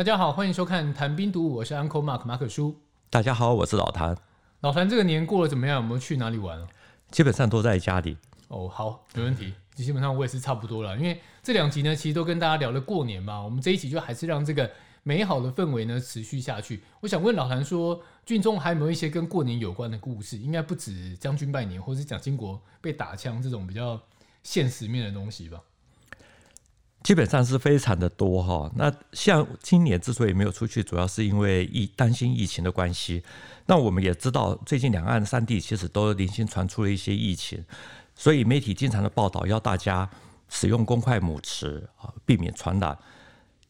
大家好，欢迎收看《谈兵读武》，我是 Uncle Mark 马可叔。大家好，我是老谭。老谭这个年过得怎么样？有没有去哪里玩啊？基本上都在家里。哦，好，没问题。基本上我也是差不多了，因为这两集呢，其实都跟大家聊了过年嘛。我们这一集就还是让这个美好的氛围呢持续下去。我想问老谭说，军中还有没有一些跟过年有关的故事？应该不止将军拜年，或是蒋经国被打枪这种比较现实面的东西吧？基本上是非常的多哈。那像今年之所以没有出去，主要是因为疫担心疫情的关系。那我们也知道，最近两岸三地其实都零星传出了一些疫情，所以媒体经常的报道要大家使用公筷母匙啊，避免传染。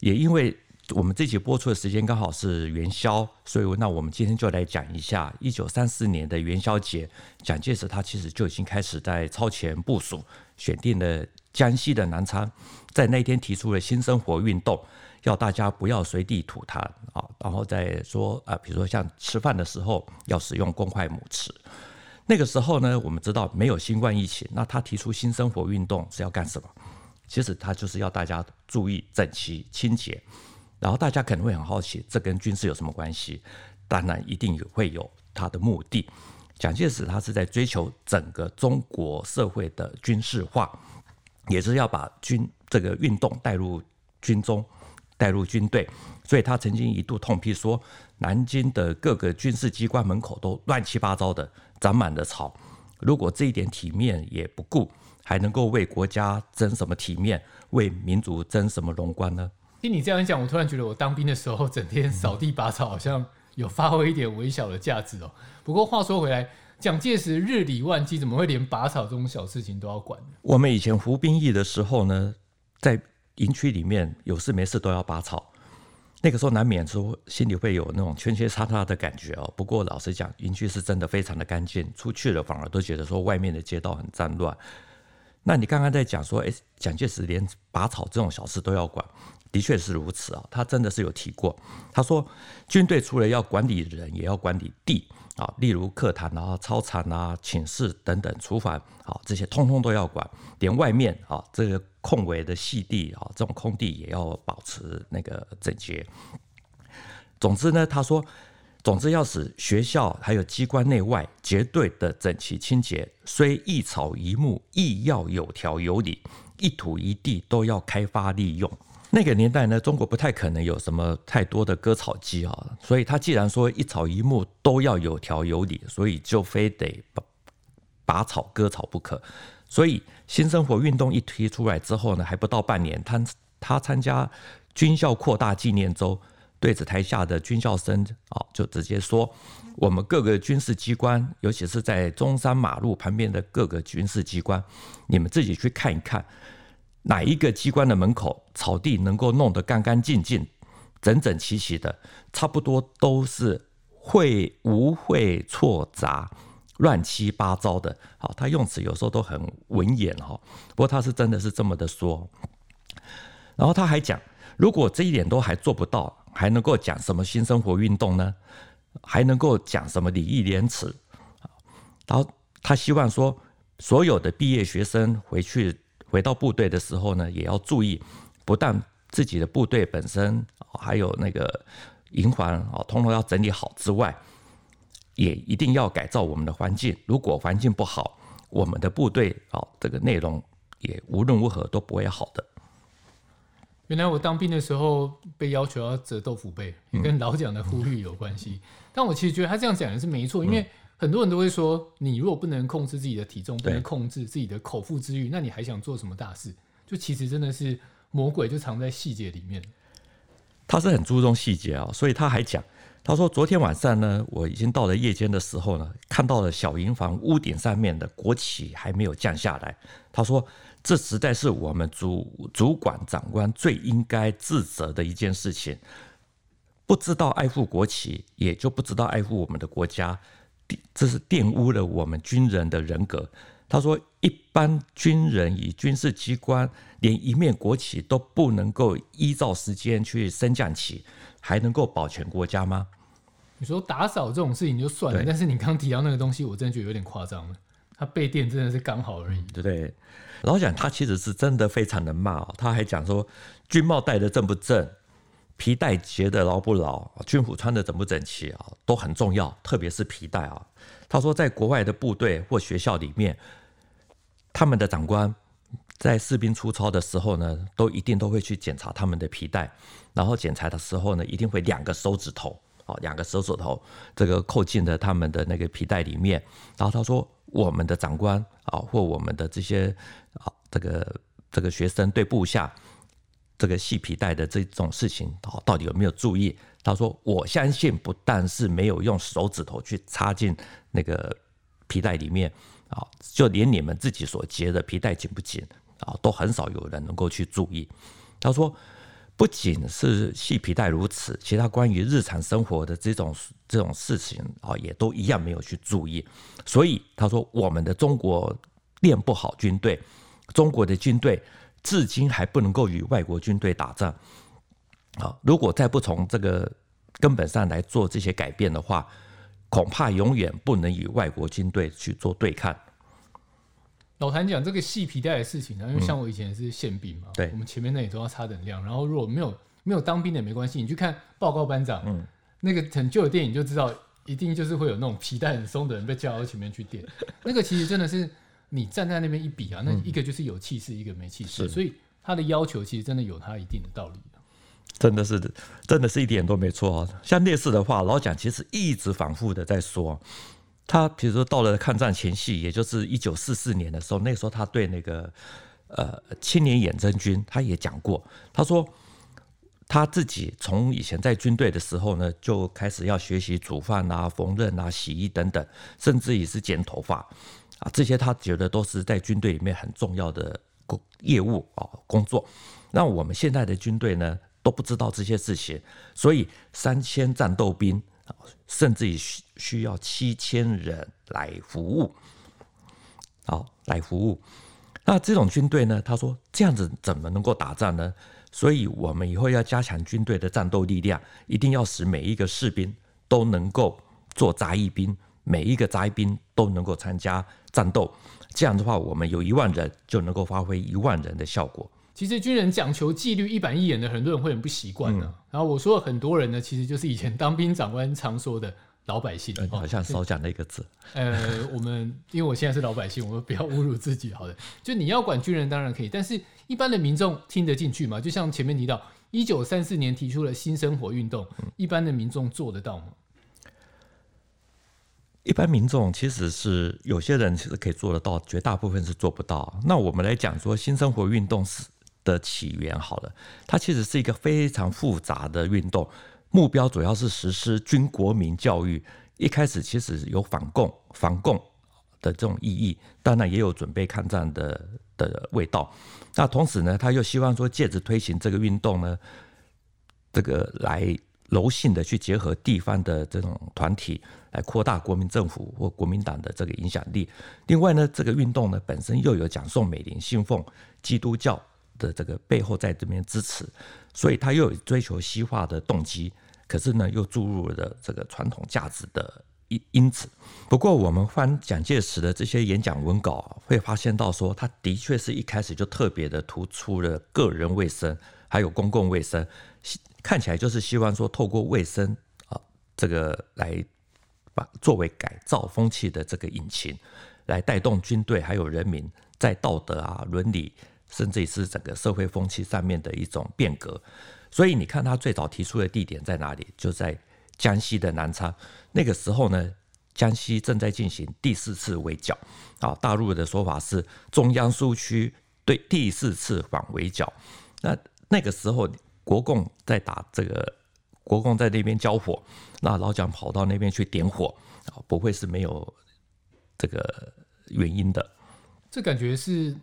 也因为我们这集播出的时间刚好是元宵，所以那我们今天就来讲一下一九三四年的元宵节，蒋介石他其实就已经开始在超前部署，选定了。江西的南昌在那天提出了新生活运动，要大家不要随地吐痰啊，然后再说啊，比如说像吃饭的时候要使用公筷母匙。那个时候呢，我们知道没有新冠疫情，那他提出新生活运动是要干什么？其实他就是要大家注意整齐清洁。然后大家可能会很好奇，这跟军事有什么关系？当然一定会有他的目的。蒋介石他是在追求整个中国社会的军事化。也是要把军这个运动带入军中，带入军队，所以他曾经一度痛批说，南京的各个军事机关门口都乱七八糟的，长满了草。如果这一点体面也不顾，还能够为国家争什么体面，为民族争什么荣光呢？听你这样讲，我突然觉得我当兵的时候，整天扫地拔草，好像有发挥一点微小的价值哦。不过话说回来。蒋介石日理万机，怎么会连拔草这种小事情都要管？我们以前服兵役的时候呢，在营区里面有事没事都要拔草，那个时候难免说心里会有那种圈圈叉叉的感觉哦。不过老实讲，营区是真的非常的干净，出去了反而都觉得说外面的街道很脏乱。那你刚刚在讲说，哎，蒋介石连拔草这种小事都要管，的确是如此啊。他真的是有提过，他说军队除了要管理人，也要管理地。啊，例如课堂啊、操场啊、寝室等等、厨房啊，这些通通都要管，连外面啊这个空围的细地啊，这种空地也要保持那个整洁。总之呢，他说，总之要使学校还有机关内外绝对的整齐清洁，虽一草一木亦要有条有理，一土一地都要开发利用。那个年代呢，中国不太可能有什么太多的割草机啊，所以他既然说一草一木都要有条有理，所以就非得拔拔草割草不可。所以新生活运动一提出来之后呢，还不到半年，他他参加军校扩大纪念周，对着台下的军校生啊，就直接说：我们各个军事机关，尤其是在中山马路旁边的各个军事机关，你们自己去看一看。哪一个机关的门口草地能够弄得干干净净、整整齐齐的？差不多都是会污秽错杂、乱七八糟的。好，他用词有时候都很文言哈。不过他是真的是这么的说。然后他还讲，如果这一点都还做不到，还能够讲什么新生活运动呢？还能够讲什么礼义廉耻？然后他希望说，所有的毕业学生回去。回到部队的时候呢，也要注意，不但自己的部队本身，还有那个营房啊，通通要整理好之外，也一定要改造我们的环境。如果环境不好，我们的部队啊，这个内容也无论如何都不会好的。原来我当兵的时候被要求要折豆腐被，也跟老蒋的呼吁有关系。嗯、但我其实觉得他这样讲的是没错，因为。很多人都会说，你如果不能控制自己的体重，不能控制自己的口腹之欲，那你还想做什么大事？就其实真的是魔鬼就藏在细节里面。他是很注重细节啊，所以他还讲，他说昨天晚上呢，我已经到了夜间的时候呢，看到了小营房屋顶上面的国旗还没有降下来。他说这实在是我们主主管长官最应该自责的一件事情。不知道爱护国旗，也就不知道爱护我们的国家。这是玷污了我们军人的人格。他说：“一般军人以军事机关连一面国旗都不能够依照时间去升降旗，还能够保全国家吗？”你说打扫这种事情就算了，但是你刚提到那个东西，我真的觉得有点夸张了。他备电真的是刚好而已，对不对？老蒋他其实是真的非常的骂，他还讲说军帽戴的正不正，皮带结的牢不牢，军服穿的整不整齐啊，都很重要，特别是皮带啊。他说，在国外的部队或学校里面，他们的长官在士兵出操的时候呢，都一定都会去检查他们的皮带，然后检查的时候呢，一定会两个手指头两个手指头这个扣进了他们的那个皮带里面。然后他说，我们的长官啊，或我们的这些啊，这个这个学生对部下。这个系皮带的这种事情，到底有没有注意？他说：“我相信，不但是没有用手指头去插进那个皮带里面啊，就连你们自己所结的皮带紧不紧啊，都很少有人能够去注意。”他说：“不仅是细皮带如此，其他关于日常生活的这种这种事情啊，也都一样没有去注意。所以他说，我们的中国练不好军队，中国的军队。”至今还不能够与外国军队打仗，啊！如果再不从这个根本上来做这些改变的话，恐怕永远不能与外国军队去做对抗。老谭讲这个系皮带的事情呢，因为像我以前是宪兵嘛，我们前面那里都要插等量。然后如果没有没有当兵的也没关系，你去看报告班长，嗯，那个很旧的电影就知道，一定就是会有那种皮带很松的人被叫到前面去垫。那个其实真的是。你站在那边一比啊，那一个就是有气势，嗯、一个没气势，所以他的要求其实真的有他一定的道理。真的是，真的是一点都没错。像烈士的话，老蒋其实一直反复的在说，他比如说到了抗战前夕，也就是一九四四年的时候，那时候他对那个呃青年远征军，他也讲过，他说他自己从以前在军队的时候呢，就开始要学习煮饭啊、缝纫啊、洗衣等等，甚至也是剪头发。啊，这些他觉得都是在军队里面很重要的工业务啊工作。那我们现在的军队呢，都不知道这些事情，所以三千战斗兵，甚至于需需要七千人来服务，好来服务。那这种军队呢，他说这样子怎么能够打仗呢？所以我们以后要加强军队的战斗力量，一定要使每一个士兵都能够做杂役兵。每一个杂役兵都能够参加战斗，这样的话，我们有一万人就能够发挥一万人的效果。其实军人讲求纪律、一板一眼的，很多人会很不习惯的。然后我说的很多人呢，其实就是以前当兵长官常说的老百姓。嗯、好像少讲了一个字。呃，我们因为我现在是老百姓，我们不要侮辱自己。好的，就你要管军人当然可以，但是一般的民众听得进去吗？就像前面提到，一九三四年提出了新生活运动，一般的民众做得到吗？一般民众其实是有些人其实可以做得到，绝大部分是做不到。那我们来讲说新生活运动是的起源好了，它其实是一个非常复杂的运动，目标主要是实施军国民教育。一开始其实有反共、反共的这种意义，当然也有准备抗战的的味道。那同时呢，他又希望说借着推行这个运动呢，这个来。柔性的去结合地方的这种团体，来扩大国民政府或国民党的这个影响力。另外呢，这个运动呢本身又有蒋宋美龄信奉基督教的这个背后在这边支持，所以他又有追求西化的动机。可是呢，又注入了这个传统价值的因因子。不过，我们翻蒋介石的这些演讲文稿，会发现到说，他的确是一开始就特别的突出了个人卫生，还有公共卫生。看起来就是希望说，透过卫生啊，这个来把作为改造风气的这个引擎，来带动军队还有人民在道德啊、伦理，甚至是整个社会风气上面的一种变革。所以你看，他最早提出的地点在哪里？就在江西的南昌。那个时候呢，江西正在进行第四次围剿啊。大陆的说法是中央苏区对第四次反围剿。那那个时候。国共在打这个，国共在那边交火，那老蒋跑到那边去点火啊，不会是没有这个原因的。这感觉是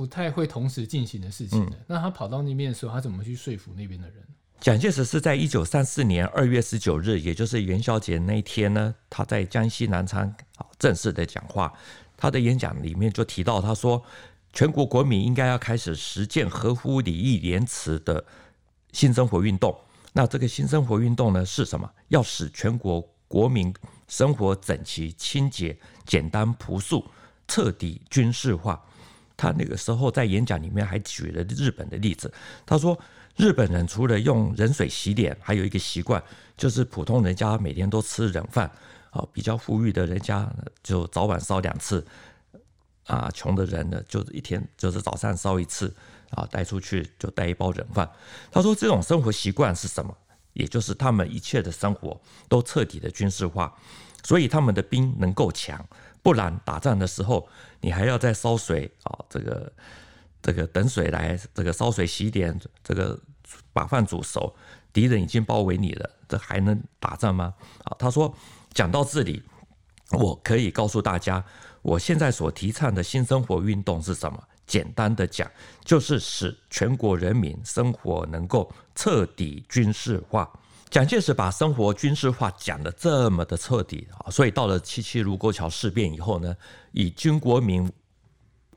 不太会同时进行的事情的。嗯、那他跑到那边的时候，他怎么去说服那边的人？蒋介石是在一九三四年二月十九日，也就是元宵节那一天呢，他在江西南昌啊正式的讲话。他的演讲里面就提到，他说全国国民应该要开始实践合乎礼义廉耻的。新生活运动，那这个新生活运动呢是什么？要使全国国民生活整齐、清洁、简单、朴素，彻底军事化。他那个时候在演讲里面还举了日本的例子，他说日本人除了用冷水洗脸，还有一个习惯，就是普通人家每天都吃冷饭，啊，比较富裕的人家就早晚烧两次，啊，穷的人呢就一天就是早上烧一次，啊，带出去就带一包冷饭。他说这种生活习惯是什么？也就是他们一切的生活都彻底的军事化，所以他们的兵能够强，不然打仗的时候你还要再烧水啊，这个这个等水来，这个烧水洗脸，这个把饭煮熟，敌人已经包围你了，这还能打仗吗？啊，他说讲到这里，我可以告诉大家，我现在所提倡的新生活运动是什么？简单的讲，就是使全国人民生活能够彻底军事化。蒋介石把生活军事化讲得这么的彻底啊，所以到了七七卢沟桥事变以后呢，以军国民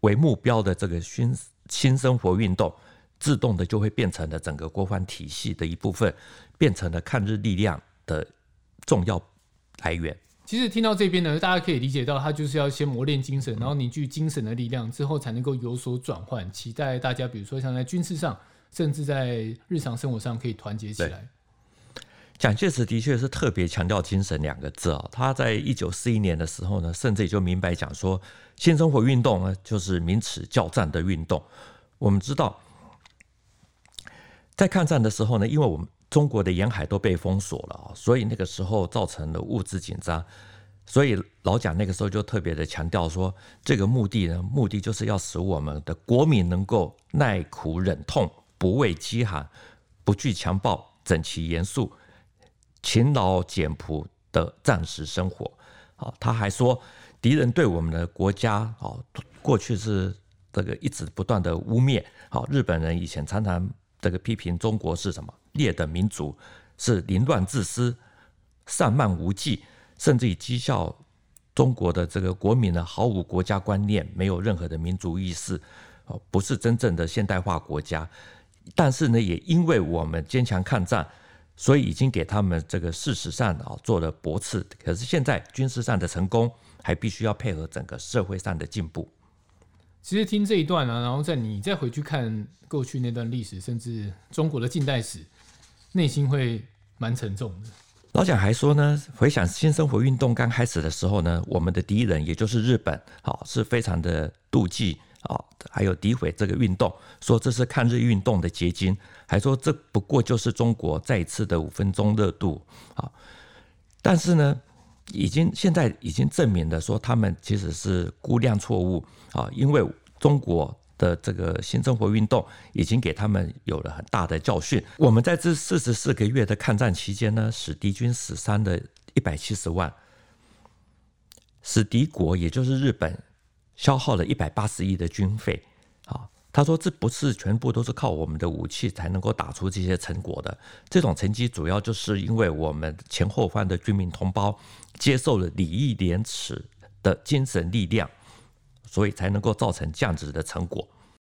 为目标的这个新新生活运动，自动的就会变成了整个国防体系的一部分，变成了抗日力量的重要来源。其实听到这边呢，大家可以理解到，他就是要先磨练精神，然后凝聚精神的力量，之后才能够有所转换。期待大家，比如说像在军事上，甚至在日常生活上，可以团结起来。蒋介石的确是特别强调“精神”两个字啊。他在一九四一年的时候呢，甚至也就明白讲说，新生活运动呢，就是名词叫战的运动。我们知道，在抗战的时候呢，因为我们中国的沿海都被封锁了，所以那个时候造成了物资紧张，所以老蒋那个时候就特别的强调说，这个目的呢，目的就是要使我们的国民能够耐苦忍痛，不畏饥寒，不惧强暴，整齐严肃，勤劳简朴的战时生活。啊，他还说，敌人对我们的国家啊，过去是这个一直不断的污蔑。好，日本人以前常常这个批评中国是什么？劣等民族是凌乱自私、散漫无忌，甚至于讥笑中国的这个国民呢，毫无国家观念，没有任何的民族意识，哦，不是真正的现代化国家。但是呢，也因为我们坚强抗战，所以已经给他们这个事实上啊做了驳斥。可是现在军事上的成功，还必须要配合整个社会上的进步。其实听这一段呢、啊，然后再你再回去看过去那段历史，甚至中国的近代史。内心会蛮沉重的。老蒋还说呢，回想新生活运动刚开始的时候呢，我们的敌人也就是日本，啊，是非常的妒忌啊，还有诋毁这个运动，说这是抗日运动的结晶，还说这不过就是中国再一次的五分钟热度啊。但是呢，已经现在已经证明了说他们其实是估量错误啊，因为中国。的这个新生活运动已经给他们有了很大的教训。我们在这四十四个月的抗战期间呢，使敌军死伤的一百七十万，使敌国也就是日本消耗了一百八十亿的军费。啊，他说这不是全部都是靠我们的武器才能够打出这些成果的。这种成绩主要就是因为我们前后方的军民同胞接受了礼义廉耻的精神力量。所以才能够造成这样子的成果。